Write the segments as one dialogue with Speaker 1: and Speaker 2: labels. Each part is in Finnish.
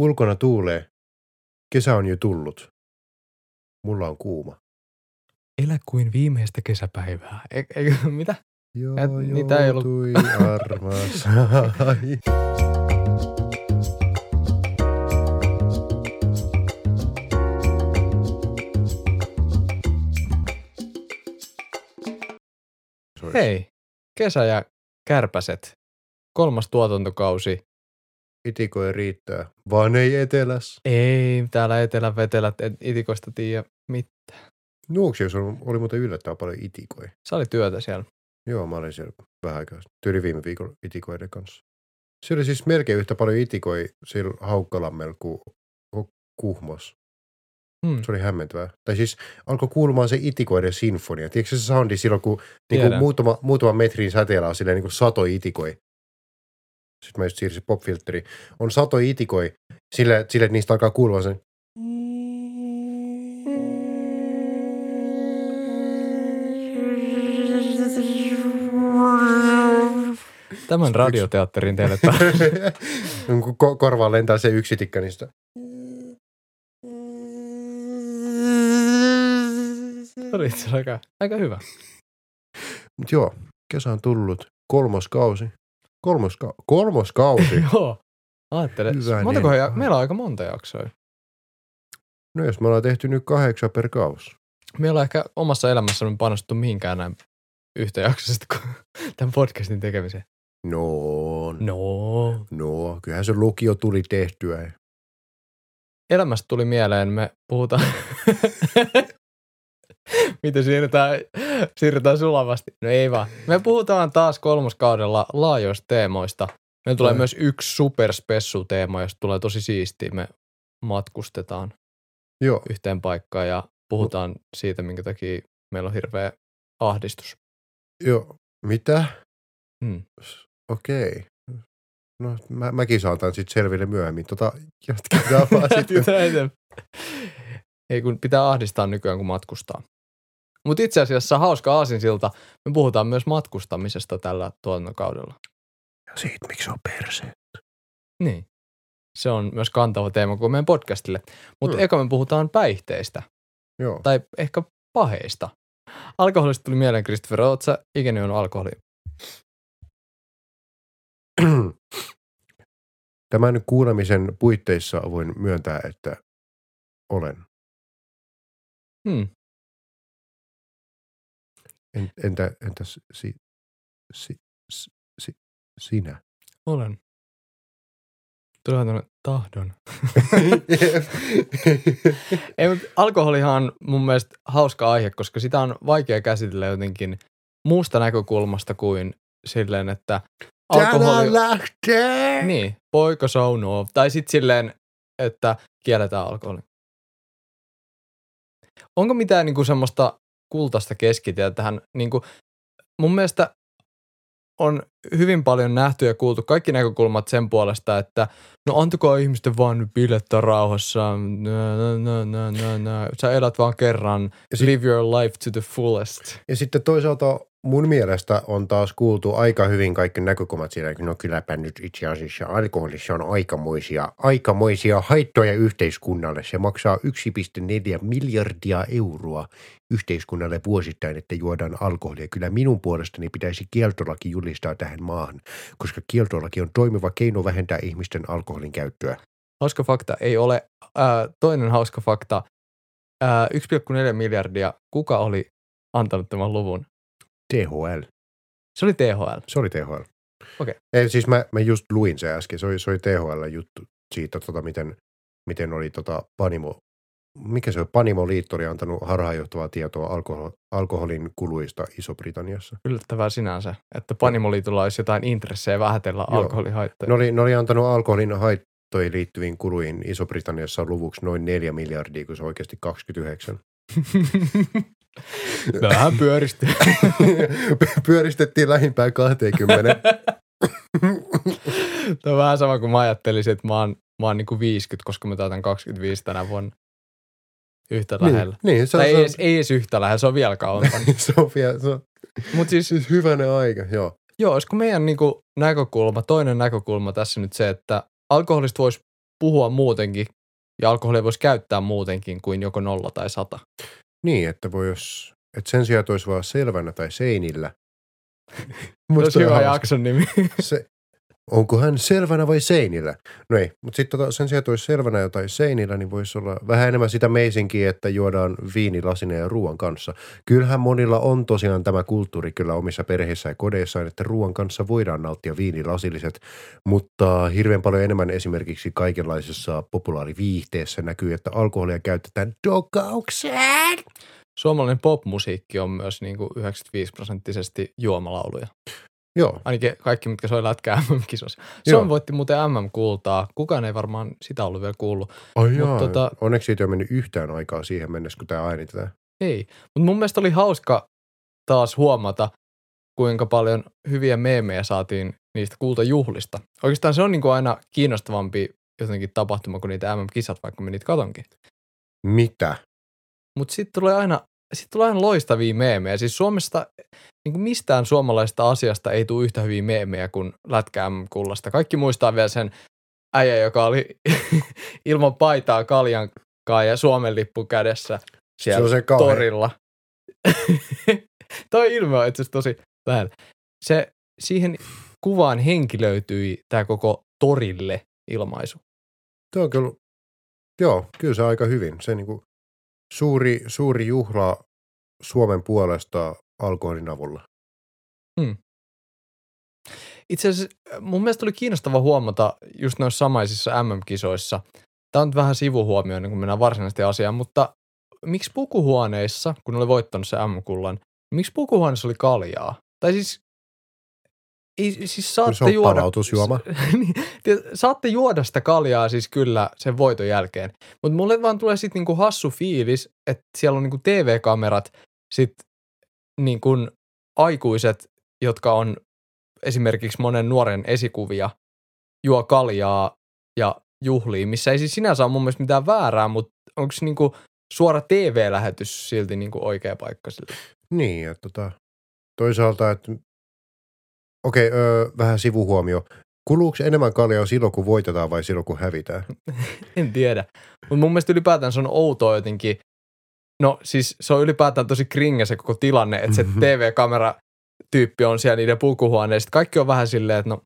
Speaker 1: Ulkona tuulee. Kesä on jo tullut. Mulla on kuuma.
Speaker 2: Elä kuin viimeistä kesäpäivää. E- eikö, mitä?
Speaker 1: Joo,
Speaker 2: Et niitä ei ollut-
Speaker 1: armas.
Speaker 2: Hei, kesä ja kärpäset. Kolmas tuotantokausi.
Speaker 1: Itikoi riittää, vaan ei etelässä.
Speaker 2: Ei, täällä etelän vetelät en itikoista tiedä mitään.
Speaker 1: Nuuksiossa oli muuten yllättävän paljon itikoi.
Speaker 2: Se oli työtä siellä.
Speaker 1: Joo, mä olin siellä vähän aikaa. Tyyli viime viikolla itikoiden kanssa. Se oli siis melkein yhtä paljon itikoi siellä Haukkalammella kuin Kuhmos.
Speaker 2: Hmm.
Speaker 1: Se oli hämmentävää. Tai siis alkoi kuulumaan se itikoiden sinfonia. Tiedätkö se soundi silloin, kun niin kuin
Speaker 2: Tiedän.
Speaker 1: muutama, muutaman metrin säteellä on silleen niin kuin sato itikoi. Sitten mä just siirsin popfiltteri. On sato itikoi sille, sille että niistä alkaa kuulumaan sen.
Speaker 2: Tämän radioteatterin teille
Speaker 1: kun ko- korvaan lentää se yksi tikka niistä.
Speaker 2: oli itse aika, aika hyvä.
Speaker 1: Mut joo, kesä on tullut. Kolmas kausi. Kolmas, ka- kolmas kausi.
Speaker 2: Joo. Ajattele.
Speaker 1: Hyvä
Speaker 2: Montako
Speaker 1: niin.
Speaker 2: ja, meillä on aika monta jaksoa.
Speaker 1: no jos me ollaan tehty nyt kahdeksan per kausi.
Speaker 2: Meillä on ehkä omassa elämässämme panostettu mihinkään näin yhtäjaksoisesti kuin tämän podcastin tekemiseen.
Speaker 1: No, no.
Speaker 2: No.
Speaker 1: no, kyllähän se lukio tuli tehtyä.
Speaker 2: Elämästä tuli mieleen, me puhutaan... Miten siirrytään, siirrytään sulavasti? No ei vaan. Me puhutaan taas kolmoskaudella laajoista teemoista. Meillä tulee myös yksi superspessu teema, josta tulee tosi siistiä. Me matkustetaan
Speaker 1: Joo,
Speaker 2: yhteen paikkaan ja puhutaan siitä, minkä takia meillä on hirveä ahdistus.
Speaker 1: joo. Mitä?
Speaker 2: Hmm.
Speaker 1: Okei. No mä, mäkin saatan sitten selville myöhemmin. Tota, jatketaan vaan sitten.
Speaker 2: Ei kun pitää ahdistaa nykyään, kun matkustaa. Mutta itse asiassa hauska aasinsilta, me puhutaan myös matkustamisesta tällä tuotantokaudella.
Speaker 1: Siitä, miksi se on perse.
Speaker 2: Niin. Se on myös kantava teema kuin meidän podcastille. Mutta
Speaker 1: Hmm.
Speaker 2: eka me puhutaan päihteistä,
Speaker 1: Joo.
Speaker 2: tai ehkä paheista. Alkoholista tuli mieleen, Christopher, ootko sä ikinä juonut alkoholia?
Speaker 1: Tämän kuulemisen puitteissa voin myöntää, että olen.
Speaker 2: Hmm.
Speaker 1: En, entä, entäs si, si, si, si, sinä?
Speaker 2: Olen. Tulee tämmönen tahdon. Ei, mutta alkoholihan on mun mielestä hauska aihe, koska sitä on vaikea käsitellä jotenkin muusta näkökulmasta kuin silleen, että alkoholi...
Speaker 1: Tänään lähtee!
Speaker 2: Niin, poika saunoo. Tai sitten silleen, että kielletään alkoholi. Onko mitään niinku semmoista kultaista keskitietä tähän? Niinku, mun mielestä on hyvin paljon nähty ja kuultu kaikki näkökulmat sen puolesta, että no antakaa ihmisten vaan nyt bilettää rauhassa, nö, nö, nö, nö, nö. sä elät vaan kerran,
Speaker 1: Ja sit-
Speaker 2: live your life to the fullest.
Speaker 1: Ja sitten toisaalta mun mielestä on taas kuultu aika hyvin kaikki näkökulmat siinä, että no kylläpä nyt itse asiassa alkoholissa on aikamoisia, aikamoisia haittoja yhteiskunnalle. Se maksaa 1,4 miljardia euroa yhteiskunnalle vuosittain, että juodaan alkoholia. Kyllä minun puolestani pitäisi kieltolaki julistaa tähän maahan, koska kieltolaki on toimiva keino vähentää ihmisten alkoholin käyttöä.
Speaker 2: Hauska fakta ei ole, ää, toinen hauska fakta, ää, 1,4 miljardia, kuka oli antanut tämän luvun?
Speaker 1: THL.
Speaker 2: Se oli THL.
Speaker 1: Se oli THL.
Speaker 2: Okei.
Speaker 1: Ei, siis mä, mä just luin se äsken. Se oli, se oli THL-juttu siitä, tota, miten, miten oli tota Panimo, mikä se on, Panimo-liitto oli antanut harhaanjohtavaa tietoa alkohol, alkoholin kuluista Iso-Britanniassa.
Speaker 2: Yllättävää sinänsä, että Panimoliitolla olisi jotain intressejä vähätellä
Speaker 1: Joo.
Speaker 2: alkoholihaittoja.
Speaker 1: Ne oli, ne oli antanut alkoholin haittoihin liittyviin kuluihin Iso-Britanniassa luvuksi noin 4 miljardia, kun se oikeasti 29.
Speaker 2: Vähän pyöristi.
Speaker 1: Pyöristettiin lähimpään 20.
Speaker 2: Tämä on vähän sama kuin mä ajattelisin, että mä oon, mä oon niinku 50, koska mä täytän 25 tänä vuonna. Yhtä lähellä.
Speaker 1: Niin, niin se,
Speaker 2: tai
Speaker 1: on,
Speaker 2: ei,
Speaker 1: se,
Speaker 2: edes, ei edes yhtä lähellä, se on vielä kauempana.
Speaker 1: on, se on vielä, se on
Speaker 2: Mutta siis
Speaker 1: siis hyvänä aika, joo.
Speaker 2: Joo, olisiko meidän niinku näkökulma, toinen näkökulma tässä nyt se, että alkoholista voisi puhua muutenkin ja alkoholia voisi käyttää muutenkin kuin joko nolla tai sata.
Speaker 1: Niin, että voi jos, että sen sijaan, että olisi vaan selvänä tai seinillä.
Speaker 2: Musta hyvä
Speaker 1: on hauska.
Speaker 2: jakson nimi.
Speaker 1: Se, onko hän selvänä vai seinillä? No ei, mutta sitten tota, sen sijaan, että olisi selvänä tai seinillä, niin voisi olla vähän enemmän sitä meisinkiä, että juodaan viinilasinen ja ruoan kanssa. Kyllähän monilla on tosiaan tämä kulttuuri kyllä omissa perheissä ja kodeissaan, että ruoan kanssa voidaan nauttia viinilasilliset, mutta hirveän paljon enemmän esimerkiksi kaikenlaisessa populaariviihteessä näkyy, että alkoholia käytetään dokaukseen.
Speaker 2: Suomalainen popmusiikki on myös niin kuin 95 prosenttisesti juomalauluja.
Speaker 1: Joo,
Speaker 2: Ainakin kaikki, mitkä soi lätkää MM-kisossa. Suomi voitti muuten MM-kultaa. Kukaan ei varmaan sitä ollut vielä kuullut.
Speaker 1: Ai
Speaker 2: Mut
Speaker 1: jaa,
Speaker 2: tota-
Speaker 1: onneksi siitä ei ole mennyt yhtään aikaa siihen mennessä, kun tämä äänitetään.
Speaker 2: Ei. Mutta mun mielestä oli hauska taas huomata, kuinka paljon hyviä meemejä saatiin niistä kultajuhlista. Oikeastaan se on niin kuin aina kiinnostavampi jotenkin tapahtuma kuin niitä MM-kisat, vaikka mä niitä katonkin.
Speaker 1: Mitä?
Speaker 2: Mutta sitten tulee aina sitten tulee aina loistavia meemejä. Siis Suomesta niin kuin mistään suomalaisesta asiasta ei tule yhtä hyviä meemejä kuin lätkä kullasta. Kaikki muistaa vielä sen äijä, joka oli ilman paitaa kaljankaan ja Suomen lippu kädessä siellä
Speaker 1: Se on se
Speaker 2: torilla. Toi ilme on itse asiassa tosi lähellä. Se, siihen kuvaan henkilöityi tämä koko torille ilmaisu.
Speaker 1: Tuo on kyllä, joo, kyllä se aika hyvin. Se niinku suuri, suuri juhla Suomen puolesta alkoholin avulla.
Speaker 2: Itse asiassa mun mielestä oli kiinnostava huomata just noissa samaisissa MM-kisoissa. Tämä on nyt vähän sivuhuomio ennen kuin mennään varsinaisesti asiaan, mutta miksi pukuhuoneissa, kun oli voittanut se M-kullan, niin miksi pukuhuoneessa oli kaljaa? Tai siis, ei, siis saatte
Speaker 1: se on
Speaker 2: juoda...
Speaker 1: palautusjuoma.
Speaker 2: Niin, saatte juoda sitä kaljaa siis kyllä sen voiton jälkeen. Mutta mulle vaan tulee sitten niinku hassu fiilis, että siellä on niinku TV-kamerat, sitten niinku aikuiset, jotka on esimerkiksi monen nuoren esikuvia, juo kaljaa ja juhlii, missä ei siis sinänsä ole mun mielestä mitään väärää, mutta onko niinku suora TV-lähetys silti niinku oikea paikka sille?
Speaker 1: Niin, että tota, toisaalta, että okei, öö, vähän sivuhuomio. Kuluuko enemmän kaljaa silloin, kun voitetaan vai silloin, kun hävitään?
Speaker 2: En tiedä. Mutta mun mielestä ylipäätään se on outoa jotenkin. No siis se on ylipäätään tosi kringe se koko tilanne, että se
Speaker 1: Mhm.
Speaker 2: TV-kamera tyyppi on siellä niiden pukuhuoneissa. Kaikki on vähän silleen, että no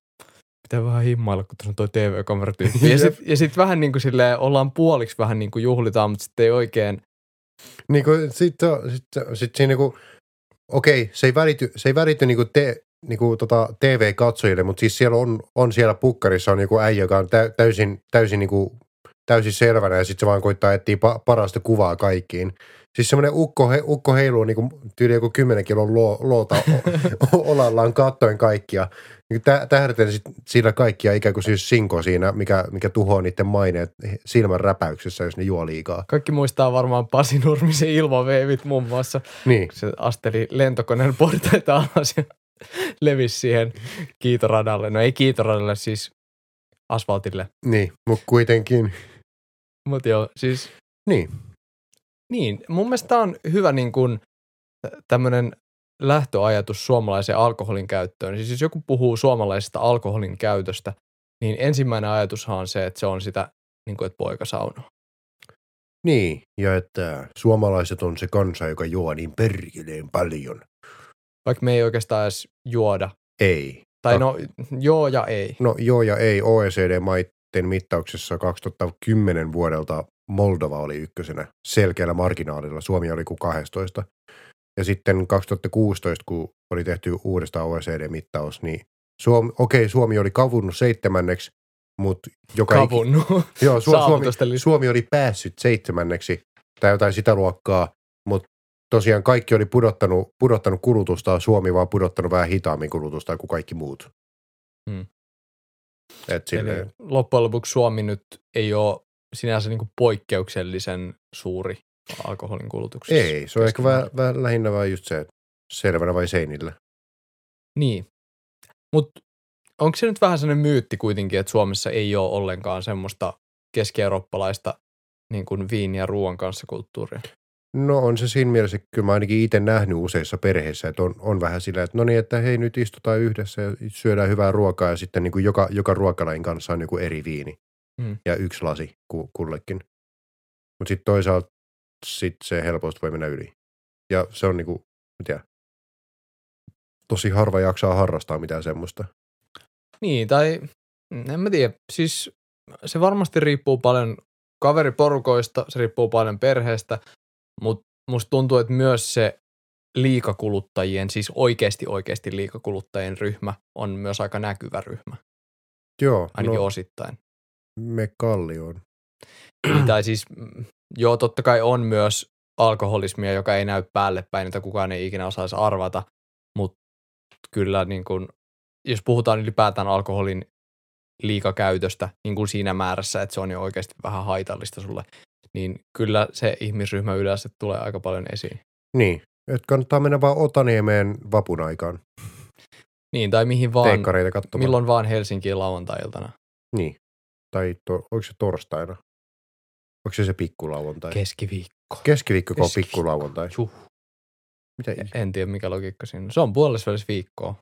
Speaker 2: pitää vähän himmailla, kun tuossa on toi TV-kameratyyppi. Ja sitten sit vähän niin kuin silleen, ollaan puoliksi vähän niin kuin juhlitaan, mutta sitten ei oikein.
Speaker 1: Niin kuin, sit, sit, sit siinä niinku, okei, se ei välity, se ei välity niinku te, niinku tota TV-katsojille, mutta siis siellä on, on siellä pukkarissa on joku äijä, joka on tä, täysin, täysin, niinku, täysin selvänä ja sitten se vaan koittaa etsiä pa, parasta kuvaa kaikkiin. Siis semmoinen ukko, he, ukko heiluu niinku, tyyli joku 10 kilon luo, luota o- o- olallaan kattoen kaikkia. Niin tä, tähdäten sit, sillä kaikkia ikään kuin siis sinko siinä, mikä, mikä tuhoaa niiden maineet silmän räpäyksessä, jos ne juo liikaa.
Speaker 2: Kaikki muistaa varmaan Pasi Nurmisen ilmaveivit muun muassa.
Speaker 1: Niin.
Speaker 2: Se asteli lentokoneen portaita alas ja levisi siihen kiitoradalle. No ei kiitoradalle, siis asfaltille.
Speaker 1: Niin, mutta kuitenkin.
Speaker 2: Mutta joo, siis
Speaker 1: Niin,
Speaker 2: Niin, mun mielestä on hyvä niin kuin tämmöinen lähtöajatus suomalaisen alkoholin käyttöön. Siis jos joku puhuu suomalaisesta alkoholin käytöstä, niin ensimmäinen ajatushan on se, että se on sitä, niin kuin, että poika saunoo.
Speaker 1: niin. Ja että suomalaiset on se kansa, joka juo niin perkeleen paljon.
Speaker 2: Vaikka me ei oikeastaan edes juoda.
Speaker 1: Ei.
Speaker 2: Tai
Speaker 1: Ta-
Speaker 2: no, joo ja ei.
Speaker 1: No joo ja ei. OECD-maiden mittauksessa 2010 vuodelta Moldova oli ykkösenä selkeällä marginaalilla. Suomi oli kuin 12. Ja sitten 2016, kun oli tehty uudestaan OECD-mittaus, niin Suomi, okei, Suomi oli kavunnut seitsemänneksi, mutta joka iki-
Speaker 2: Kavunnut.
Speaker 1: Joo, Su- Suomi,
Speaker 2: lista.
Speaker 1: Suomi oli päässyt seitsemänneksi tai jotain sitä luokkaa, mutta tosiaan kaikki oli pudottanut, pudottanut kulutusta, Suomi vaan pudottanut vähän hitaammin kulutusta kuin kaikki muut.
Speaker 2: Hmm.
Speaker 1: Et
Speaker 2: Eli loppujen lopuksi Suomi nyt ei ole sinänsä niin poikkeuksellisen suuri alkoholin kulutuksessa.
Speaker 1: ei, se on ehkä vähän, vähän lähinnä vaan just se, selvänä vai seinillä.
Speaker 2: Niin. Mutta onko se nyt vähän sellainen myytti kuitenkin, että Suomessa ei ole ollenkaan semmoista keski-eurooppalaista niin kuin viini- ja ruoan kanssa kulttuuria?
Speaker 1: No on se siinä mielessä, että kyllä mä ainakin itse nähnyt useissa perheissä, että on, on vähän sillä, että no niin, että hei nyt istutaan yhdessä ja syödään hyvää ruokaa ja sitten niin kuin joka, joka ruokalain kanssa on joku eri viini.
Speaker 2: Mm.
Speaker 1: ja yksi lasi ku, kullekin. Mutta sitten toisaalta sit se helposti voi mennä yli. Ja se on niinku, mä tiedän, tosi harva jaksaa harrastaa mitään semmoista.
Speaker 2: Niin, tai en mä tiedä. Siis se varmasti riippuu paljon kaveriporukoista, se riippuu paljon perheestä, mutta musta tuntuu, että myös se liikakuluttajien, siis oikeasti oikeasti liikakuluttajien ryhmä on myös aika näkyvä ryhmä,
Speaker 1: Joo,
Speaker 2: ainakin
Speaker 1: no,
Speaker 2: osittain.
Speaker 1: me kallioon.
Speaker 2: Tai siis, mm, joo, totta kai on myös alkoholismia, joka ei näy päälle päin, että kukaan ei ikinä osaisi arvata, mutta kyllä niin kun, jos puhutaan ylipäätään alkoholin liikakäytöstä niin kuin siinä määrässä, että se on jo oikeasti vähän haitallista sulle, niin kyllä se ihmisryhmä yleensä tulee aika paljon esiin.
Speaker 1: Niin, että kannattaa mennä vaan Otaniemeen vapun aikaan.
Speaker 2: Niin, tai mihin vaan,
Speaker 1: katsomaan.
Speaker 2: milloin vaan Helsinkiin lauantai-iltana.
Speaker 1: Niin. Tai to, onko se torstaina? Onko se se pikkulauantai?
Speaker 2: Keskiviikko.
Speaker 1: Keskiviikko, kun on pikkulauantai.
Speaker 2: Juh.
Speaker 1: Mitä ihme?
Speaker 2: En tiedä mikä logiikka siinä on. Se on puolessa välissä viikkoa.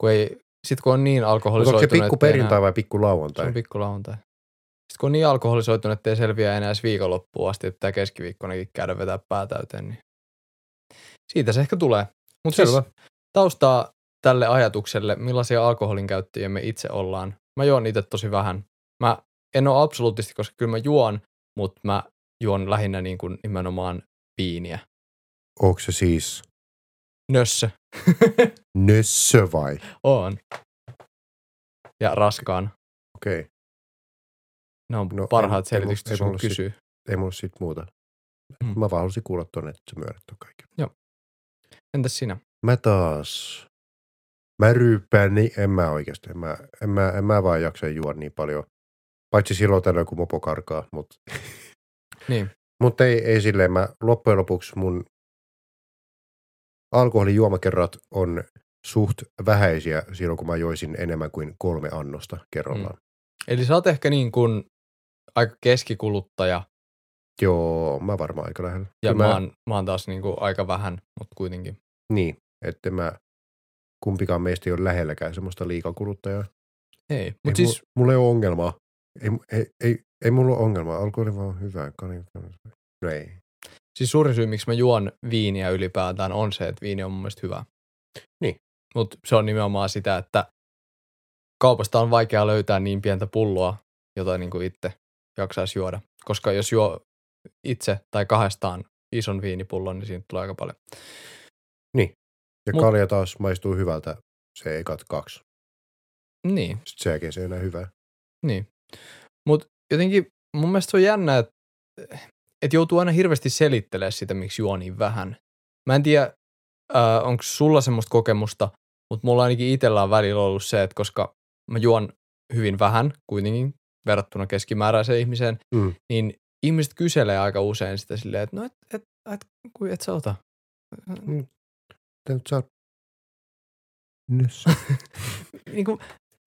Speaker 2: Kun ei, sit kun on niin
Speaker 1: Mutta onko
Speaker 2: alkoholisoitunut,
Speaker 1: se
Speaker 2: ettei
Speaker 1: pikkuperjantai
Speaker 2: enää-
Speaker 1: vai
Speaker 2: Se
Speaker 1: pikkulauantai?
Speaker 2: on pikkulauantai. Sitten kun on niin alkoholisoitunut, ettei selviä enää edes viikonloppuun asti, että pitää keskiviikkonakin käydä vetää pää täyteen, niin siitä se ehkä tulee. Mutta siis taustaa tälle ajatukselle, millaisia alkoholin käyttäjiä me itse ollaan. Mä juon itse tosi vähän. Mä en ole absoluuttisesti, koska kyllä mä juon, mutta mä juon lähinnä niin kuin nimenomaan viiniä.
Speaker 1: Onko se siis
Speaker 2: Nössö.
Speaker 1: nössö vai?
Speaker 2: on. Ja raskaan.
Speaker 1: Okei, okay.
Speaker 2: Ne on
Speaker 1: No,
Speaker 2: parhaat selitykset,
Speaker 1: ei
Speaker 2: jos
Speaker 1: mulla
Speaker 2: mun
Speaker 1: sit-
Speaker 2: kysyy.
Speaker 1: ei mulla sit muuta.
Speaker 2: Mm.
Speaker 1: Mä vaan halusin kuulla tonne, että sä myönnät ton kaiken.
Speaker 2: Entäs sinä?
Speaker 1: Mä taas, mä ryyppään, niin en mä oikeasti. En mä, en mä, en mä vaan jaksa juoda niin paljon. Paitsi silloin tällöin, kun mopo karkaa. Mutta
Speaker 2: Niin.
Speaker 1: mut ei, ei silleen. Mä loppujen lopuksi mun alkoholijuomakerrat on suht vähäisiä silloin, kun mä joisin enemmän kuin kolme annosta kerrallaan. Mm.
Speaker 2: Eli sä oot ehkä niin kuin aika keskikuluttaja
Speaker 1: Joo, mä varmaan aika lähellä.
Speaker 2: ja
Speaker 1: Kyllä
Speaker 2: mä, oon, mä oon taas niin kuin aika vähän, mutta kuitenkin.
Speaker 1: Niin, että mä, kumpikaan meistä ei ole lähelläkään semmoista liikakuluttajaa.
Speaker 2: Ei, mutta siis
Speaker 1: mulla, mulla ei ole ongelmaa. Ei, ei, ei, ei mulla ole ongelmaa. Alkoholi vaan hyvä. No ei.
Speaker 2: Siis suurin syy, miksi mä juon viiniä ylipäätään, on se, että viini on mun mielestä hyvä.
Speaker 1: Niin.
Speaker 2: Mutta se on nimenomaan sitä, että kaupasta on vaikea löytää niin pientä pulloa, jota niin kuin itse jaksaisi juoda. Koska jos juo itse tai kahdestaan ison viinipullon, niin siitä tulee aika paljon.
Speaker 1: Ja
Speaker 2: Mut-
Speaker 1: kalja taas maistuu hyvältä se ekat kaksi.
Speaker 2: Niin,
Speaker 1: Sitten sen jälkeen se ei enää hyvää.
Speaker 2: niin. Mutta jotenkin mun mielestä se on jännä, että et joutuu aina hirveästi selittelemään sitä, miksi juo niin vähän. Mä en tiedä, äh, onko sulla semmoista kokemusta, mutta mulla ainakin itsellä on välillä ollut se, että koska mä juon hyvin vähän kuitenkin verrattuna keskimääräiseen ihmiseen,
Speaker 1: Mm.
Speaker 2: niin ihmiset kyselee aika usein sitä silleen, että no et, et, et, et, et sä ota.
Speaker 1: Tää nyt saa... Nössö.
Speaker 2: niin kuin,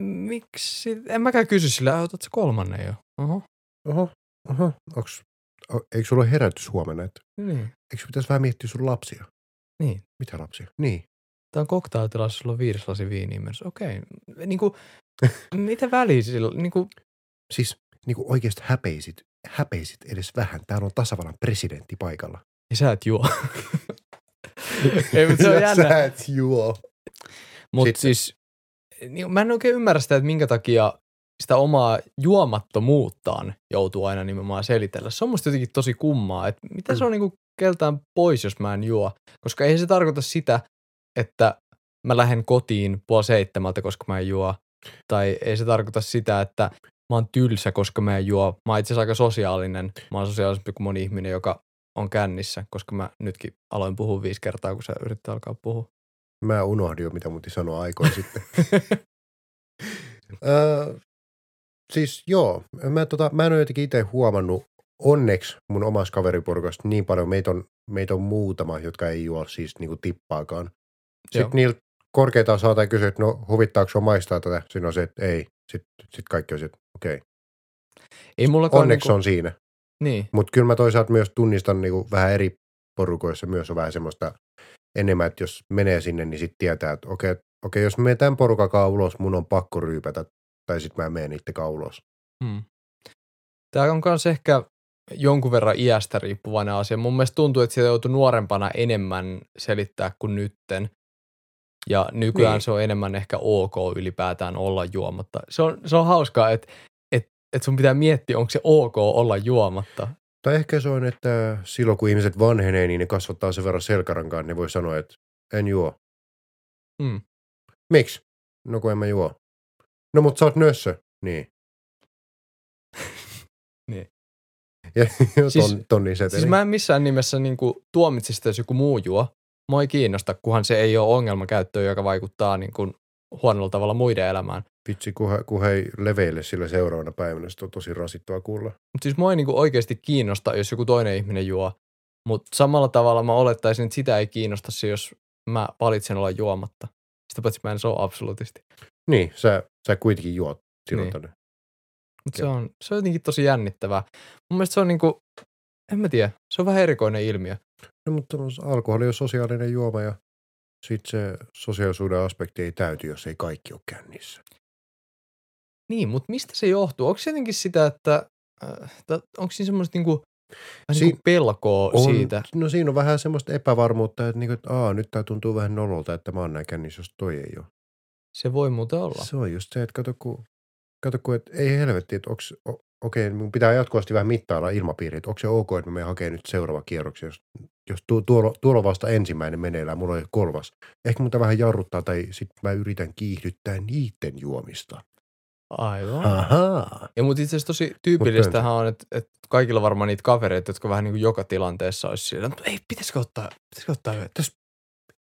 Speaker 2: miksi? En mäkään kysy sillä, otat sä kolmannen jo. Oho.
Speaker 1: Oho, oho. Onks, o, eikö sulla ole herätys huomenna? Että,
Speaker 2: Niin.
Speaker 1: eikö pitäisi vähän miettiä sun lapsia?
Speaker 2: Niin.
Speaker 1: Mitä lapsia? Niin.
Speaker 2: Tämä on cocktailtilassa, sulla on viides lasi viiniä myös. Okei. Niin kuin, mitä väliä sillä? Niin kuin,
Speaker 1: Siis niin kuin oikeasti häpeisit, häpeisit edes vähän. Täällä on tasavallan presidentti paikalla.
Speaker 2: ja sä et juo. Ei, mutta se on jännä.
Speaker 1: Sä et juo.
Speaker 2: Mutta siis, niin, mä en oikein ymmärrä sitä, että minkä takia sitä omaa juomattomuuttaan joutuu aina nimenomaan selitellä. Se on musta jotenkin tosi kummaa, että mitä se on niinku keltään pois, jos mä en juo. Koska ei se tarkoita sitä, että mä lähden kotiin puoli seitsemältä, koska mä en juo. Tai ei se tarkoita sitä, että mä oon tylsä, koska mä en juo. Mä oon itse asiassa aika sosiaalinen. Mä oon sosiaalisempi kuin moni ihminen, joka on kännissä, koska mä nytkin aloin puhua viisi kertaa, kun sä yritit alkaa puhua.
Speaker 1: Mä unohdin jo, mitä muti sanoa aikoja sitten. Öö, siis joo, mä, tota, mä en ole jotenkin itse huomannut onneksi mun omassa kaveriporukasta niin paljon, meitä on, meitä on muutama, jotka ei juo siis niinku tippaakaan.
Speaker 2: Joo.
Speaker 1: Sitten niiltä korkeintaan saattaa kysyä, että no huvittaako sua maistaa tätä? Siinä on se, että ei. Sitten sit kaikki on että okei.
Speaker 2: Ei mullakaan
Speaker 1: Onneksi
Speaker 2: niinku,
Speaker 1: on siinä.
Speaker 2: Niin,
Speaker 1: Mutta kyllä mä toisaalta myös tunnistan niinku vähän eri porukoissa myös on vähän semmoista enemmän, että jos menee sinne, niin sitten tietää, että okei, okei jos me tämän porukakaan ulos, mun on pakko ryypätä, tai sitten mä menen itsekaan ulos.
Speaker 2: mm. Tämä on myös ehkä jonkun verran iästä riippuvainen asia. Mun mielestä tuntuu, että sitä joutuu nuorempana enemmän selittää kuin nytten. Ja nykyään
Speaker 1: Niin.
Speaker 2: niin. se on enemmän ehkä ok ylipäätään olla juomatta. Se on, se on hauskaa, että et, et sun pitää miettiä, onko se ok olla juomatta.
Speaker 1: Tai ehkä se on, että silloin kun ihmiset vanhenee, niin ne kasvattaa sen verran selkärankaan, ne voi sanoa, että en juo.
Speaker 2: Mm.
Speaker 1: Miksi? No kun en mä juo. No mut sä oot nössö. Niin.
Speaker 2: Niin.
Speaker 1: Ja ton,
Speaker 2: Siis-
Speaker 1: tonni seteli.
Speaker 2: Siis mä en missään nimessä niinku tuomitsi sitä, jos joku muu juo. Mua ei kiinnosta, kunhan se ei ole ongelmakäyttöä, joka vaikuttaa niinku huonolla tavalla muiden elämään.
Speaker 1: Vitsi, kun, he, kun he ei leveille sillä seuraavana päivänä, se on tosi rasittavaa kuulla.
Speaker 2: Mutta siis mua ei niinku oikeasti kiinnosta, jos joku toinen ihminen juo. Mutta samalla tavalla mä olettaisin, että sitä ei kiinnosta se, jos mä valitsen olla juomatta. Sitä paitsi mä en se ole absoluutisti.
Speaker 1: Niin, sä, sä kuitenkin juot silloin
Speaker 2: Niin.
Speaker 1: tänne.
Speaker 2: Mutta se on, se on jotenkin tosi jännittävää. Mun mielestä se on niinku, en mä tiedä, se on vähän erikoinen ilmiö.
Speaker 1: No, mutta alkoholi on sosiaalinen juoma ja sitten se sosiaalisuuden aspekti ei täyty, jos ei kaikki ole kännissä.
Speaker 2: Niin, mutta mistä se johtuu? Onko se jotenkin sitä, että äh, onko siinä semmoista niinku,
Speaker 1: Siin-
Speaker 2: niinku pelkoa
Speaker 1: On,
Speaker 2: siitä?
Speaker 1: No siinä on vähän semmoista epävarmuutta, että, niinku, että aa, nyt tämä tuntuu vähän nololta, että mä oon näin kännissä, jos toi ei ole.
Speaker 2: Se voi muuten olla.
Speaker 1: Se on just se, että kato kun, kato kun että ei helvetti, että okei, mun pitää jatkuvasti vähän mittailla ilmapiiriä, että onko se ok, että mä menen hakemaan nyt seuraava kierroksen, jos, jos tuo, tuolla, tuolla vasta ensimmäinen meneillään, mulla on kolmas. Ehkä mun vähän jarruttaa tai sitten mä yritän kiihdyttää niiden juomista.
Speaker 2: Aivan.
Speaker 1: Ahaa.
Speaker 2: Ja mutta itse asiassa tosi tyypillistähän on, että, että kaikilla varmaan niitä kavereita, jotka vähän niin kuin joka tilanteessa olisi sillä, että ei, pitäisikö ottaa, pitäisikö ottaa yöt.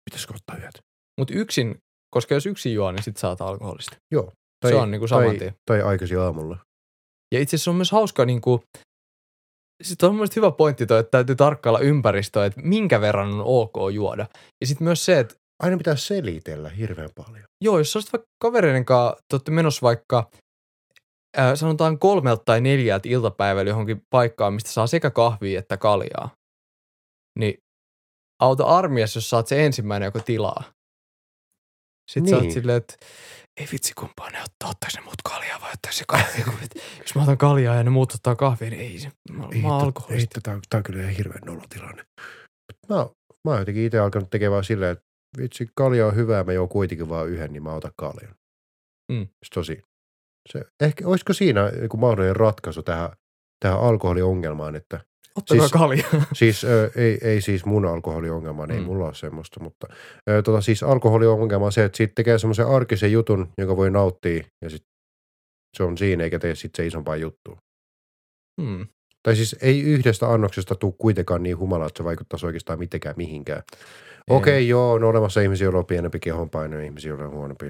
Speaker 1: Pitäisikö ottaa yöt?
Speaker 2: Mutta yksin, koska jos yksin juo, niin sit saat alkoholista.
Speaker 1: Joo.
Speaker 2: Se on niinku saman
Speaker 1: tai,
Speaker 2: tien.
Speaker 1: tai aikaisin aamulla.
Speaker 2: Ja itse asiassa on myös hauska, niin kuin, sitten on myös hyvä pointti toi, että täytyy tarkkailla ympäristöä, että minkä verran on ok juoda. Ja sitten myös se, että
Speaker 1: Aina pitää selitellä hirveän paljon.
Speaker 2: joo, jos olisit vaikka kavereiden kanssa, te olette menossa vaikka ää, sanotaan kolmelta tai neljältä iltapäivällä johonkin paikkaan, mistä saa sekä kahvia että kaljaa, niin auta armias, jos oot se ensimmäinen, joka tilaa. Sitten niin. sä oot
Speaker 1: Niin.
Speaker 2: silleen, että ei vitsi kumpaa ne ottaa, ottaisi ne muut kaljaa vai ottaisi se kahvia. kun, jos mä otan kaljaa ja ne muut ottaa kahvia, niin ei se, mä,
Speaker 1: Ei,
Speaker 2: mä alkoholista.
Speaker 1: Ei, tämä, on, tämä on kyllä ihan hirveän nolotilanne. Mä, mä oon jotenkin itse alkanut tekemään silleen, että vitsi, kalja on hyvää, mä juon kuitenkin vaan yhden, niin mä otan kaljan.
Speaker 2: Mm.
Speaker 1: Se tosi. Se, ehkä, olisiko siinä joku mahdollinen ratkaisu tähän, tähän alkoholiongelmaan, että
Speaker 2: Ottakaa
Speaker 1: siis-
Speaker 2: kaljaa.
Speaker 1: siis ö, ei, ei siis mun alkoholiongelmaan, ei
Speaker 2: Mm.
Speaker 1: mulla ole semmoista, mutta ö, tota, siis alkoholiongelma on se, että siitä tekee semmoisen arkisen jutun, joka voi nauttia ja sit se on siinä, eikä tee sitten se isompaa juttua.
Speaker 2: Hmm.
Speaker 1: Tai siis ei yhdestä annoksesta tule kuitenkaan niin humala, että se vaikuttaisi oikeastaan mitenkään mihinkään. Okei, okay, joo, on olemassa ihmisiä, joilla on pienempi kehonpaino ja ihmisiä, joilla on huonompi.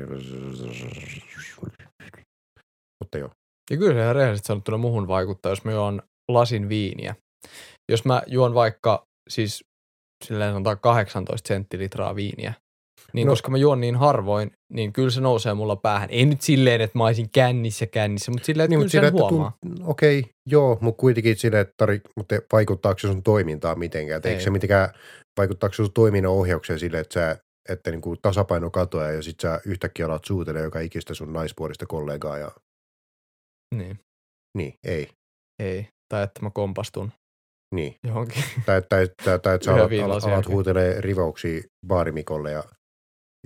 Speaker 1: Mutta joo.
Speaker 2: Ja kyllä se ihan rehellisesti sanottuna muhun vaikuttaa, jos mä juon lasin viiniä. Jos mä juon vaikka siis silleen sanotaan 18 senttilitraa viiniä, niin
Speaker 1: No.
Speaker 2: koska mä juon niin harvoin, niin kyllä se nousee mulla päähän. Ei nyt silleen, että mä olisin kännissä kännissä, mutta silleen, että niin, kyllä sen huomaa.
Speaker 1: tunt- okei, okay, joo, mutta kuitenkin silleen, että tari, mutta vaikuttaako se sun toimintaan mitenkään? Et Eikö
Speaker 2: Ei.
Speaker 1: se mitenkään, vaikuttaako se sun toiminnan ohjaukseen silleen, että sä että niin kuin tasapaino katoaa ja sit sä yhtäkkiä alat suutelee joka ikistä sun naispuolista kollegaa ja
Speaker 2: Niin,
Speaker 1: niin, ei.
Speaker 2: ei. Tai että mä kompastun
Speaker 1: Niin.
Speaker 2: johonkin.
Speaker 1: Tai, tai, tai, tai että sä alat, alat, alat huutelee rivauksia baarimikolle ja,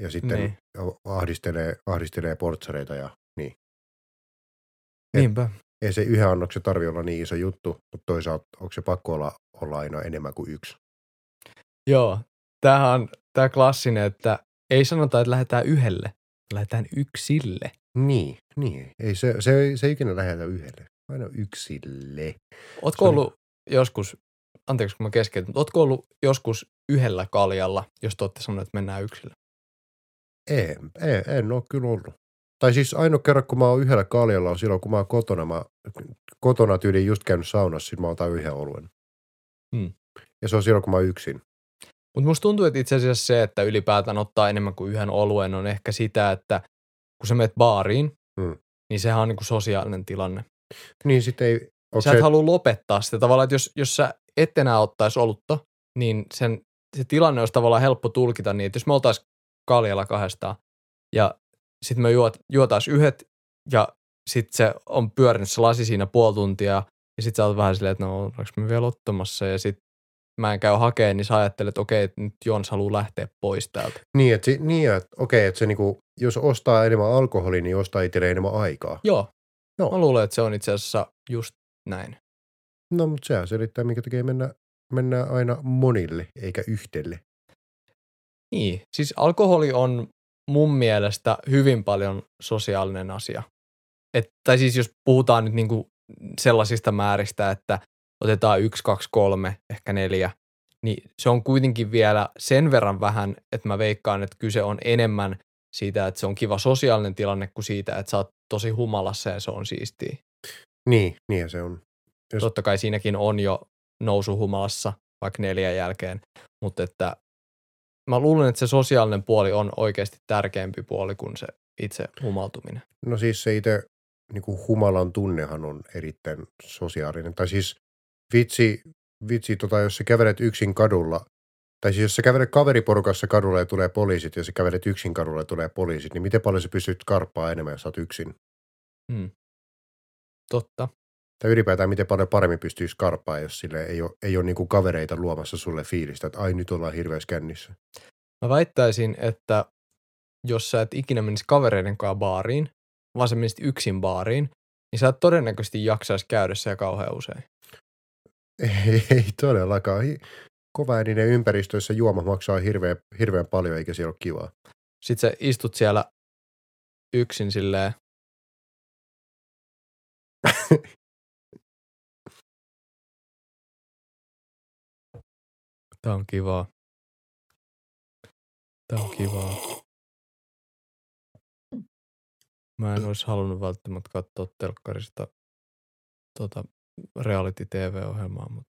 Speaker 1: ja sitten
Speaker 2: Niin.
Speaker 1: ahdistelee, ahdistelee portsareita ja niin. Et-
Speaker 2: Niinpä.
Speaker 1: Ei se yhden annoksen tarvi olla niin iso juttu, mutta toisaalta onko se pakko olla, olla aina enemmän kuin yksi?
Speaker 2: Joo, tämähän on tämä klassinen, että ei sanota, että lähdetään yhdelle, lähdetään yksille.
Speaker 1: Niin, niin. Ei se, se, se ei ikinä lähetä yhdelle. Aina yksille.
Speaker 2: Ootko
Speaker 1: Se
Speaker 2: ollut joskus, anteeksi kun mä keskeytän, mutta ootko ollut joskus yhdellä kaljalla, jos te olette sanoneet, että mennään yksille?
Speaker 1: Ei, ei, en ole kyllä ollut. Tai siis ainoa kerran, kun mä oon yhdellä kaljalla, on silloin, kun mä oon kotona. Mä, kotona tyyliin just käynyt saunassa, sit mä otan yhden oluen.
Speaker 2: Hmm.
Speaker 1: Ja se on silloin, kun mä oon yksin.
Speaker 2: Mutta musta tuntuu, että itse asiassa se, että ylipäätään ottaa enemmän kuin yhden oluen, on ehkä sitä, että kun sä menet baariin,
Speaker 1: Hmm.
Speaker 2: niin sehän on niinku sosiaalinen tilanne.
Speaker 1: Niin sit ei... onko
Speaker 2: Sä et halua lopettaa sitä tavallaan, että jos, jos sä et enää ottaisi olutta, niin sen, se tilanne olisi tavallaan helppo tulkita niin, että jos me oltais kaljalla kahdestaan ja sitten me juot, juotais yhdet ja sitten se on pyörinyt se lasi siinä puoli tuntia Ja sit sä oot vähän silleen, että no onko me vielä ottamassa ja sit mä en käy hakeen, niin sä ajattelet, että okei, että nyt Jons haluaa lähteä pois täältä.
Speaker 1: Niin, että, niin, että okei, että se niinku, jos ostaa enemmän alkoholia, niin ostaa itselleen enemmän aikaa.
Speaker 2: Joo.
Speaker 1: Joo.
Speaker 2: Mä luulen, että se on itse asiassa just näin.
Speaker 1: No, mutta sehän selittää, minkä takia mennä, mennään aina monille, eikä yhtelle.
Speaker 2: Niin, siis alkoholi on mun mielestä hyvin paljon sosiaalinen asia. Et, tai siis jos puhutaan nyt niinku sellaisista määristä, että otetaan yksi, kaksi, kolme, ehkä neljä, niin se on kuitenkin vielä sen verran vähän, että mä veikkaan, että kyse on enemmän siitä, että se on kiva sosiaalinen tilanne kuin siitä, että sä oot tosi humalassa ja se on siistiä.
Speaker 1: Niin, niin se on. Jos-
Speaker 2: Totta kai siinäkin on jo nousu humalassa vaikka neljän jälkeen, mutta että mä luulen, että se sosiaalinen puoli on oikeasti tärkeämpi puoli kuin se itse humaltuminen.
Speaker 1: No siis se itse niinku humalan tunnehan on erittäin sosiaalinen. Tai siis vitsi, vitsi tota, jos sä kävelet yksin kadulla, tai siis jos sä kävelet kaveriporukassa kadulla ja tulee poliisit, ja sä kävelet yksin kadulla ja tulee poliisit, niin miten paljon sä pystyt karppaa enemmän, jos sä oot yksin?
Speaker 2: Hmm. Totta.
Speaker 1: Tai ylipäätään miten paljon paremmin pystyy skarppaa, jos sille ei ole, ei ole niinku kavereita luomassa sulle fiilistä, että ai nyt ollaan hirveässä kännissä.
Speaker 2: Mä väittäisin, että jos sä et ikinä menisi kavereiden kanssa baariin, vaan sä menisit yksin baariin, niin sä et todennäköisesti jaksaisi käydä siellä kauhean usein.
Speaker 1: Ei, ei todellakaan. Kovaääninen ympäristöissä juoma maksaa hirveän, hirveän paljon, eikä siellä ole kivaa.
Speaker 2: Sitten sä istut siellä yksin silleen, Tää on kivaa. Tää on kivaa. Mä en olisi halunnut välttämättä katsoa telkkarista tota reality TV-ohjelmaa, mutta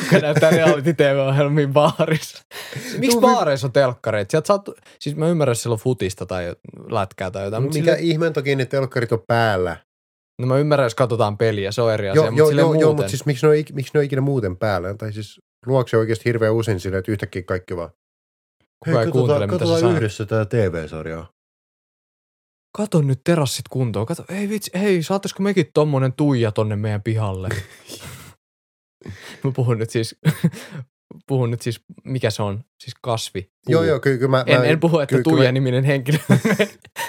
Speaker 2: kuka näyttää reality TV-ohjelmia baarissa? Miksi baareissa on telkkareita? Sieltä saat, siis mä ymmärrän, että siellä on futista tai lätkää tai jotain,
Speaker 1: Mikä
Speaker 2: sille,
Speaker 1: ihmeen takia ne telkkarit on päällä?
Speaker 2: no mä ymmärrän, jos katsotaan peliä, se on eri asia,
Speaker 1: Joo,
Speaker 2: mutta
Speaker 1: joo, joo,
Speaker 2: muuten.
Speaker 1: joo, mutta siis miksi ne, on, ik- miksi ne on ikinä muuten päällä? Tai siis luokse oikeasti hirveän usein silleen, että yhtäkkiä kaikki vaan.
Speaker 2: Kuka ei kuuntele, mitä sä sanot.
Speaker 1: yhdessä tätä TV-sarjaa.
Speaker 2: Kato nyt terassit kuntoon. Kato, ei vitsi, hei, saattaisiko mekin tommonen tuija tonne meidän pihalle? mä puhun nyt siis, puhun nyt siis, mikä se on, siis kasvi. puu.
Speaker 1: Joo, joo, kyllä, kyllä mä,
Speaker 2: En,
Speaker 1: mä,
Speaker 2: en puhu, että
Speaker 1: kyllä- kyllä
Speaker 2: Tuija-niminen henkilö meidän-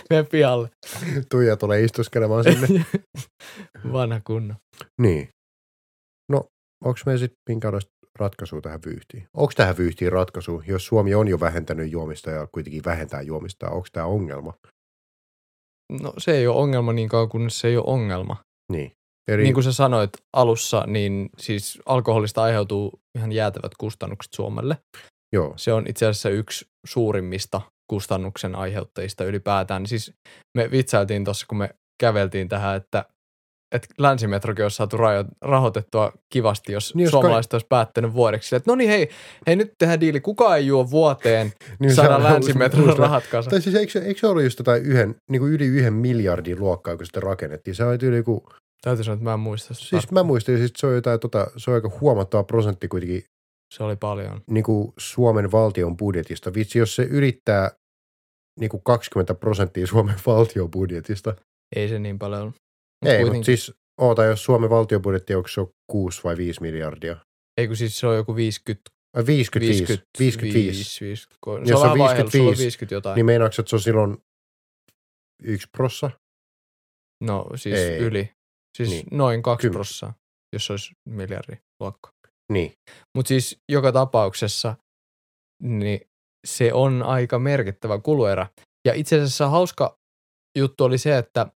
Speaker 2: meidän pihalle.
Speaker 1: Tuija tulee istuskelemaan sinne.
Speaker 2: Vanha kunno.
Speaker 1: niin. No, onko me sitten minkälaista ratkaisua tähän vyyhtiin? Onko tähän vyyhtiin ratkaisu, jos Suomi on jo vähentänyt juomista ja kuitenkin vähentää juomista? Onko tämä ongelma?
Speaker 2: No se ei ole ongelma niin kauan, kunnes se ei ole ongelma.
Speaker 1: Niin. Eli,
Speaker 2: Niin kuin sä sanoit alussa, niin siis alkoholista aiheutuu ihan jäätävät kustannukset Suomelle.
Speaker 1: joo,
Speaker 2: Se on itse asiassa yksi suurimmista kustannuksen aiheuttajista ylipäätään. Siis me vitsailtiin tuossa, kun me käveltiin tähän, että, että länsimetrokin olisi saatu rajo- rahoitettua kivasti, jos,
Speaker 1: Niin,
Speaker 2: suomalaiset olisi päättänyt vuodeksi. Että no niin hei, hei nyt tehdään diili, kuka ei juo vuoteen,
Speaker 1: niin uusi-
Speaker 2: länsimetron
Speaker 1: uusi-
Speaker 2: rahat kasaan.
Speaker 1: Tai siis eikö, eikö se ollut just jotain yhden, niin kuin yli yhden miljardin luokkaa, kun sitä rakennettiin? Se oli yli joku,
Speaker 2: Täytyy sanoa, että mä en muista
Speaker 1: siis mä muistin, siis se on jotain, tota, se on aika huomattava prosentti kuitenkin
Speaker 2: Se oli paljon.
Speaker 1: niin kuin Suomen valtion budjetista. Vitsi, jos se ylittää niin kuin 20 prosenttia Suomen valtion budjetista.
Speaker 2: Ei se niin paljon. Mut
Speaker 1: Ei, mutta siis oota, jos Suomen valtion budjetti, onko se 6 vai 5 miljardia?
Speaker 2: Ei kun siis se on joku 50,
Speaker 1: Ai 55,
Speaker 2: 50
Speaker 1: 55.
Speaker 2: 50, se
Speaker 1: Jos
Speaker 2: on
Speaker 1: on
Speaker 2: vähän vaihdellut, sulla on
Speaker 1: 55,
Speaker 2: 50 jotain.
Speaker 1: Niin meinaatko, että se on silloin yksi prossa?
Speaker 2: No siis
Speaker 1: Ei.
Speaker 2: yli. Siis
Speaker 1: Niin.
Speaker 2: niin. noin kaksi
Speaker 1: Kymmen.
Speaker 2: prossaa, jos se olisi miljardi luokka.
Speaker 1: Niin.
Speaker 2: Mutta siis joka tapauksessa niin se on aika merkittävä kuluerä. Ja itse asiassa hauska juttu oli se, että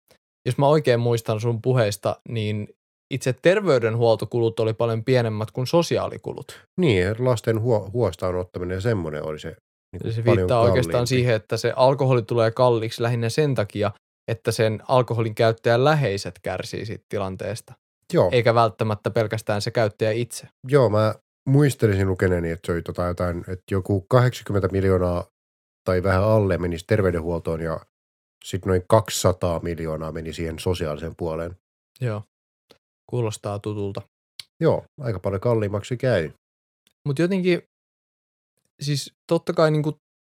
Speaker 2: jos mä oikein muistan sun puheista, niin itse terveydenhuoltokulut oli paljon pienemmät kuin sosiaalikulut.
Speaker 1: Niin, lasten huo, huostaan ottaminen ja semmoinen oli se niin
Speaker 2: se viittaa oikeastaan
Speaker 1: kalliimpi.
Speaker 2: siihen, että se alkoholi tulee kalliiksi lähinnä sen takia, että sen alkoholin käyttäjän läheiset kärsii siitä tilanteesta,
Speaker 1: Joo,
Speaker 2: eikä välttämättä pelkästään se käyttäjä itse.
Speaker 1: joo, mä muistelisin lukeneeni, että se oli tota jotain, että joku 80 miljoonaa tai vähän alle menisi terveydenhuoltoon ja sitten noin 200 miljoonaa meni siihen sosiaaliseen puoleen.
Speaker 2: Joo, kuulostaa tutulta.
Speaker 1: Joo, aika paljon kalliimmaksi käy.
Speaker 2: Mutta jotenkin, siis totta kai niin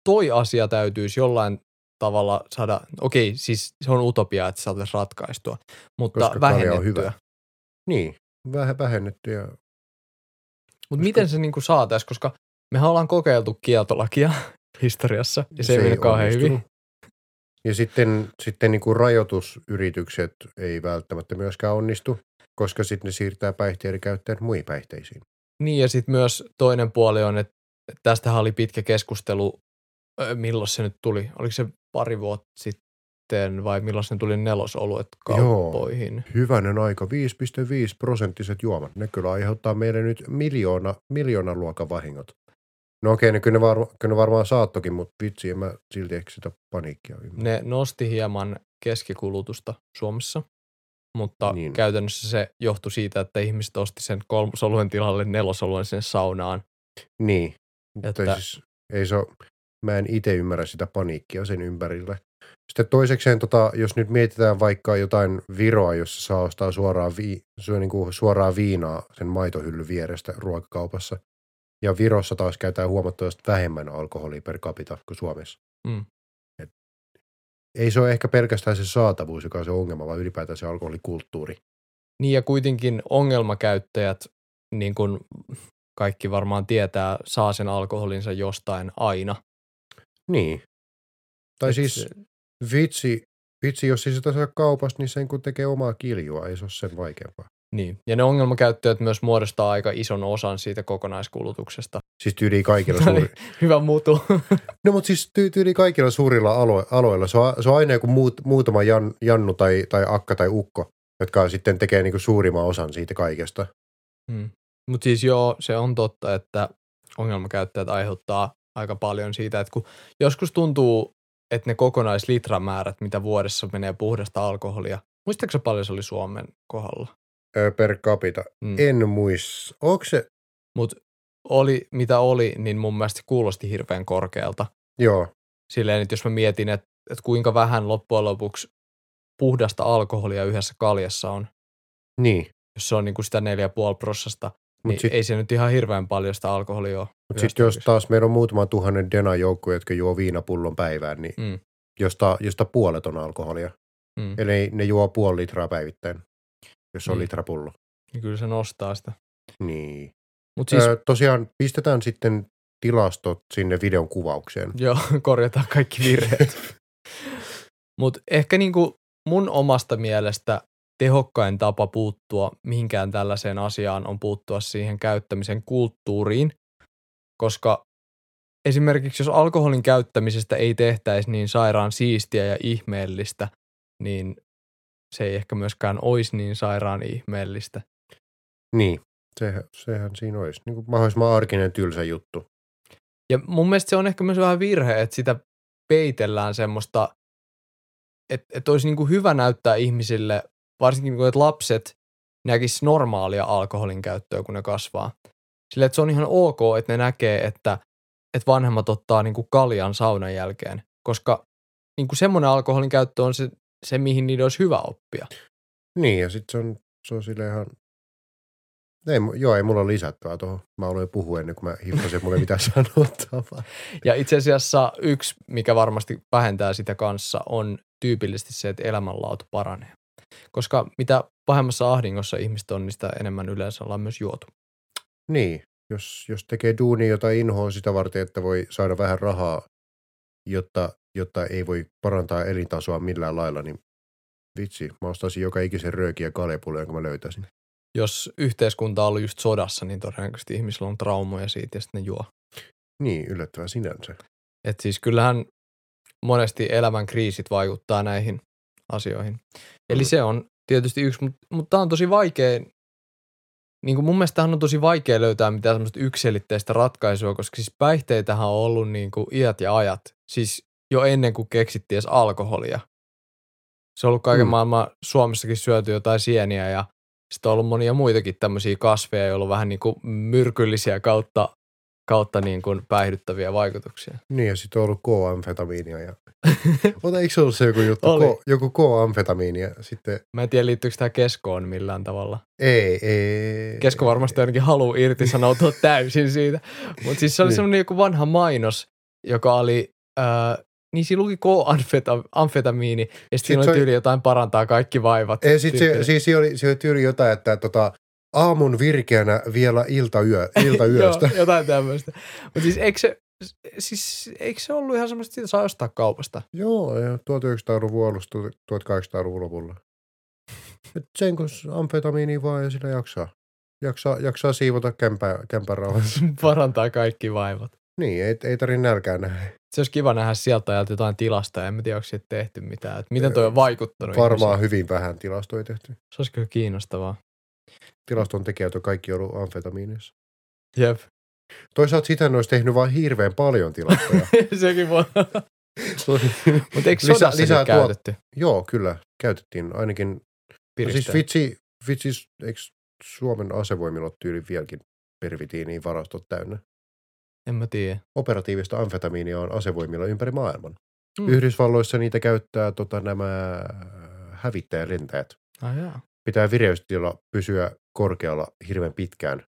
Speaker 2: toi asia täytyisi jollain tavalla saada, okei, siis se on utopia, että saataisiin ratkaistua, mutta
Speaker 1: Koska kalja on
Speaker 2: vähennettyä.
Speaker 1: hyvä. Niin, vähän vähennetty ja
Speaker 2: Mutta
Speaker 1: Koska-
Speaker 2: miten se niinku saataisiin, koska mehän ollaan kokeiltu kieltolakia historiassa ja se, ei mennyt kauhean hyvin.
Speaker 1: Ja sitten, sitten niin kuin rajoitusyritykset ei välttämättä myöskään onnistu, koska sitten ne siirtää päihteiden käyttäjät muihin päihteisiin.
Speaker 2: Niin ja sitten myös toinen puoli on, että tästähän oli pitkä keskustelu, milloin se nyt tuli, oliko se pari vuotta sitten vai milloin se tuli nelosoluet kauppoihin.
Speaker 1: Hyvänen aika, 5,5 prosenttiset juomat. Ne kyllä aiheuttaa meille nyt miljoona, miljoonan luokan vahingot. No okei, ne kyllä, ne varma, kyllä ne varmaan saattokin, mutta vitsi, en mä silti ehkä sitä paniikkia ymmärrä.
Speaker 2: Ne nosti hieman keskikulutusta Suomessa, mutta
Speaker 1: Niin.
Speaker 2: niin. käytännössä se johtui siitä, että ihmiset osti sen kolmosoluen tilalle nelosoluen sen saunaan.
Speaker 1: Niin, että...
Speaker 2: Että-
Speaker 1: tai siis ei se ole, mä en itse ymmärrä sitä paniikkia sen ympärille. Sitten toisekseen, tota, jos nyt mietitään vaikka jotain Viroa, jossa saa ostaa suoraan, vi, syö niin kuin suoraan viinaa sen maitohyllyn vierestä ruokakaupassa, ja Virossa taas käytetään huomattavasti vähemmän alkoholia per capita kuin Suomessa.
Speaker 2: Mm.
Speaker 1: Et, ei se ole ehkä pelkästään se saatavuus, joka on se ongelma, vaan ylipäätään se alkoholikulttuuri.
Speaker 2: Niin ja kuitenkin ongelmakäyttäjät, niin kuin kaikki varmaan tietää, saa sen alkoholinsa jostain aina.
Speaker 1: Niin. Tai
Speaker 2: Et
Speaker 1: siis
Speaker 2: se-
Speaker 1: vitsi, vitsi, jos ei sitä saa kaupasta, niin sen kun tekee omaa kiljua, ei se ole sen vaikeampaa.
Speaker 2: Niin. Ja ne ongelmakäyttäjät myös muodostaa aika ison osan siitä kokonaiskulutuksesta.
Speaker 1: Siis tyyli kaikilla suuri...
Speaker 2: Hyvä mutu.
Speaker 1: No mutta siis ty- tyyli kaikilla suurilla alue- aloilla. Se on, se on aina joku muut, muutama jan, Jannu tai, tai Akka tai Ukko, jotka sitten tekee niinku suurimman osan siitä kaikesta.
Speaker 2: mm. Mutta siis joo, se on totta, että ongelmakäyttäjät aiheuttaa aika paljon siitä, että kun joskus tuntuu, että ne kokonaislitramäärät, mitä vuodessa menee puhdasta alkoholia, muistaakseni paljon se oli Suomen kohdalla?
Speaker 1: Per capita.
Speaker 2: Mm.
Speaker 1: En muista. Onko se?
Speaker 2: Mutta oli mitä oli, niin mun mielestä kuulosti hirveän korkealta.
Speaker 1: Joo.
Speaker 2: Silleen, että jos mä mietin, että, että kuinka vähän loppujen lopuksi puhdasta alkoholia yhdessä kaljassa on,
Speaker 1: Niin.
Speaker 2: jos se on niin kuin sitä 4,5 prossasta,
Speaker 1: Mut
Speaker 2: niin
Speaker 1: sit-
Speaker 2: ei se nyt ihan hirveän paljon sitä alkoholia ole.
Speaker 1: Mutta sitten jos taas meillä on muutama tuhannen dena joukko, jotka juo viinapullon päivään, niin
Speaker 2: Mm,
Speaker 1: josta, josta puolet on alkoholia.
Speaker 2: mm.
Speaker 1: Eli ne juo puoli litraa päivittäin, jos on
Speaker 2: Niin.
Speaker 1: litrapullo.
Speaker 2: Niin kyllä se nostaa sitä.
Speaker 1: Niin.
Speaker 2: Mutta siis,
Speaker 1: Siis... Ö, tosiaan pistetään sitten tilastot sinne videon kuvaukseen.
Speaker 2: joo, korjataan kaikki virheet. Mutta ehkä niinku mun omasta mielestä tehokkain tapa puuttua mihinkään tällaiseen asiaan on puuttua siihen käyttämisen kulttuuriin, koska esimerkiksi jos alkoholin käyttämisestä ei tehtäisi niin sairaan siistiä ja ihmeellistä, niin se ei ehkä myöskään olisi niin sairaan ihmeellistä.
Speaker 1: Niin, sehän, sehän siinä olisi. Niin kuin mahdollisimman arkinen tylsä juttu.
Speaker 2: Ja mun mielestä se on ehkä myös vähän virhe, että sitä peitellään semmoista, että, että olisi niin kuin hyvä näyttää ihmisille, varsinkin kun että lapset näkis normaalia alkoholin käyttöä, kun ne kasvaa. Sillä että se on ihan ok, että ne näkee, että, että vanhemmat ottaa niin kuin kaljan saunan jälkeen, koska niin kuin semmoinen alkoholin käyttö on se, se, mihin niiden olisi hyvä oppia.
Speaker 1: Niin, ja sitten se on, se on sille ihan... Ei, joo, ei mulla ole lisättävää tuohon. Mä aloin puhua ennen kuin mä hiffasin, mulla ei mitään sanottavaa.
Speaker 2: Ja itse asiassa yksi, mikä varmasti vähentää sitä kanssa, on tyypillisesti se, että elämänlaatu paranee. Koska mitä pahemmassa ahdingossa ihmiset on, niin sitä enemmän yleensä ollaan myös juotu.
Speaker 1: Niin, jos, jos tekee duunia, jota inhoa sitä varten, että voi saada vähän rahaa, jotta, jotta ei voi parantaa elintasoa millään lailla, niin vitsi, mä ostaisin joka ikisen röökin ja kaljapullon, jonka mä löytäisin.
Speaker 2: Jos yhteiskunta on ollut just sodassa, niin todennäköisesti ihmisillä on traumoja siitä ja sitten ne juo.
Speaker 1: Niin, yllättävää sinänsä.
Speaker 2: Et siis kyllähän monesti elämän kriisit vaikuttaa näihin asioihin. Eli
Speaker 1: Mm.
Speaker 2: se on tietysti yksi, mutta mut tämä on tosi vaikea, niin kuin mun mielestä on tosi vaikea löytää mitään semmoista yksilitteistä ratkaisua, koska siis päihteitähän on ollut niin kuin iät ja ajat, siis jo ennen kuin keksittiin edes alkoholia. Se on ollut kaiken
Speaker 1: Mm.
Speaker 2: maailman Suomessakin syöty jotain sieniä ja sitten on ollut monia muitakin tämmöisiä kasveja, joilla on vähän niin kuin myrkyllisiä kautta, kautta niin kuin päihdyttäviä vaikutuksia.
Speaker 1: Niin, ja sitten on ollut K-amfetamiinia. Ja... Ota, eikö se ollut se joku juttu?
Speaker 2: Oli.
Speaker 1: K, joku K-amfetamiinia. Sitten
Speaker 2: Mä en tiedä, liittyykö tämä keskoon millään tavalla.
Speaker 1: ei, ei.
Speaker 2: Kesko varmasti ainakin haluaa irtisanoutua täysin siitä. Mutta siis se oli
Speaker 1: Niin.
Speaker 2: semmoinen joku vanha mainos, joka oli, äh, niin siinä luki K-amfetamiini, ja sitten siinä oli tyyli jotain parantaa kaikki vaivat.
Speaker 1: Ei, sit se, siis se oli, se oli tyyli jotain, että tota, aamun virkeänä vielä iltayö, iltayöstä.
Speaker 2: Joo, jotain tämmöistä. Mutta siis eikö se, siis eikö se ollut ihan semmoista, että saa ostaa kaupasta?
Speaker 1: Joo, ja 1900-luvun alusta 1800-luvun lopulla. Et sen kun amfetamiini vaan ja sillä jaksaa. Jaksaa, jaksaa siivota kämpää, kämpän rauhassa.
Speaker 2: Parantaa kaikki vaivat.
Speaker 1: Niin, ei, ei tarvitse nälkää nähdä.
Speaker 2: Se olisi kiva nähdä sieltä ajalta jotain tilasta. En tiedä, onko siitä tehty mitään. Että miten toi on vaikuttanut
Speaker 1: Varmaan ihmisiin. hyvin vähän tilastoja tehty.
Speaker 2: Se olisi kyllä kiinnostavaa.
Speaker 1: Tilaston tekijät on kaikki ollut amfetamiinissa.
Speaker 2: Jep.
Speaker 1: Toisaalta sitä ne olisi tehnyt vain hirveän paljon tilastoja.
Speaker 2: Sekin voi Mutta eikö lisää, lisää käytetty? Tuot,
Speaker 1: joo, kyllä. Käytettiin ainakin. No siis vitsi, vitsi, eikö Suomen asevoimilla tyyli vieläkin pervitiiniin varastot täynnä?
Speaker 2: En mä tiedä.
Speaker 1: Operatiivista amfetamiinia on asevoimilla ympäri maailman. Mm. Yhdysvalloissa niitä käyttää tota, nämä hävittäjälentäjät.
Speaker 2: Ah, jaa.
Speaker 1: Pitää vireystila pysyä korkealla hirveän pitkään.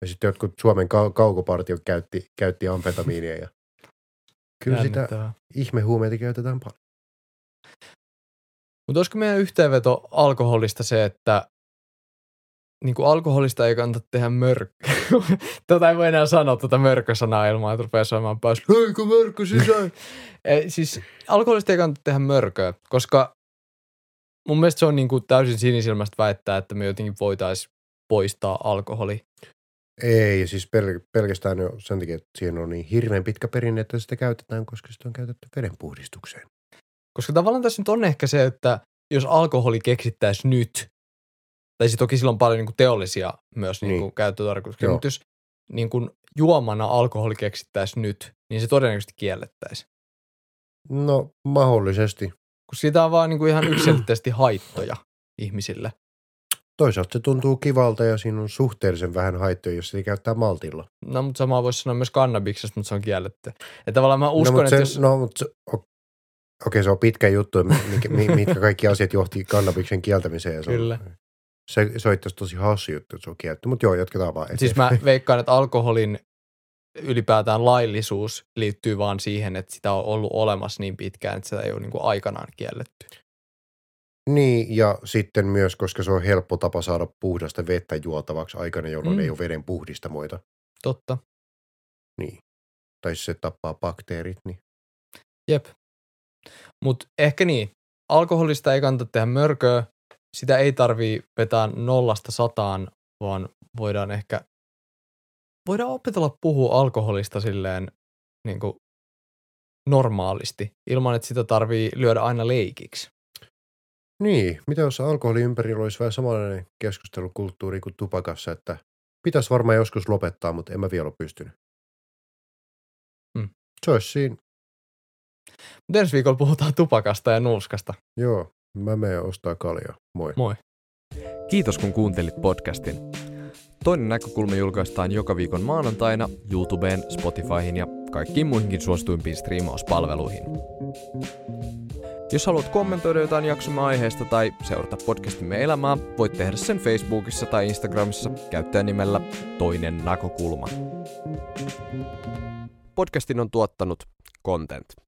Speaker 1: Ja sitten jotkut Suomen kau- kaukopartio käytti, käytti amfetamiinia. Ja kyllä sitä ihmehuumeita käytetään paljon.
Speaker 2: Mutta olisiko meidän yhteenveto alkoholista se, että niin kuin alkoholista ei kannata tehdä mörkköä. Tätä ei voi enää sanoa tuota mörkösanaa ilman, että rupeaa soimaan päässä. Kun mörkö sisään. e, siis alkoholista ei kannata tehdä mörköä, koska mun mielestä se on niin kuin täysin sinisilmästä väittää, että me jotenkin voitaisiin poistaa alkoholi.
Speaker 1: Ei, siis pel- pelkästään jo sen takia, että siihen on niin hirveän pitkä perinne, että sitä käytetään, koska sitä on käytetty vedenpuhdistukseen.
Speaker 2: Koska tavallaan tässä nyt on ehkä se, että jos alkoholi keksittäisi nyt, tai siis toki silloin paljon niin kuin teollisia myös niin. Niin käyttötarkoituksia, mutta jos niin kuin juomana alkoholi keksittäisiin nyt, niin se todennäköisesti kiellettäisiin.
Speaker 1: No mahdollisesti.
Speaker 2: Kun siitä on vaan niin kuin ihan yksilöllisesti haittoja ihmisille.
Speaker 1: Toisaalta se tuntuu kivalta ja siinä on suhteellisen vähän haittoja, jos sitä käyttää maltilla.
Speaker 2: No, mutta samaa voisi sanoa myös kannabiksesta, mutta se on kielletty. Että tavallaan mä no, uskon, no, että
Speaker 1: se,
Speaker 2: jos...
Speaker 1: No, mutta se, okei, se on pitkä juttu, mitkä, mitkä kaikki asiat johti kannabiksen kieltämiseen. Se
Speaker 2: Kyllä.
Speaker 1: On, se, se on itse tosi hassu juttu, että se on kielletty, mutta joo, jatketaan vaan.
Speaker 2: Siis mä veikkaan, että alkoholin ylipäätään laillisuus liittyy vaan siihen, että sitä on ollut olemassa niin pitkään, että sitä ei ole niin kuin aikanaan kielletty.
Speaker 1: Niin, ja sitten myös, koska se on helppo tapa saada puhdasta vettä juotavaksi aikana, jolloin mm. ei ole veden puhdistamoita.
Speaker 2: Totta.
Speaker 1: Niin. Tai se tappaa bakteerit, niin.
Speaker 2: Jep. Mutta ehkä niin. Alkoholista ei kannata tehdä mörköä, sitä ei tarvii vetää nollasta sataan, vaan voidaan ehkä, voidaan opetella puhua alkoholista silleen niin kuin normaalisti, ilman että sitä tarvii lyödä aina leikiksi.
Speaker 1: Niin, mitä jos alkoholi ympärillä olisi vähän samanlainen keskustelukulttuuri kuin tupakassa, että pitäisi varmaan joskus lopettaa, mutta en mä vielä ole pystynyt.
Speaker 2: Hmm.
Speaker 1: Se olisi siinä.
Speaker 2: Mutta ensi viikolla puhutaan tupakasta ja nuuskasta.
Speaker 1: Joo, Mä menen ostaa kaljaa. Moi.
Speaker 2: Moi.
Speaker 3: Kiitos kun kuuntelit podcastin. Toinen näkökulma julkaistaan joka viikon maanantaina YouTubeen, Spotifyhin ja kaikkiin muihinkin suosituimpiin striimauspalveluihin. Jos haluat kommentoida jotain jaksomme aiheesta tai seurata podcastimme elämää, voit tehdä sen Facebookissa tai Instagramissa nimellä Toinen näkökulma. Podcastin on tuottanut Content.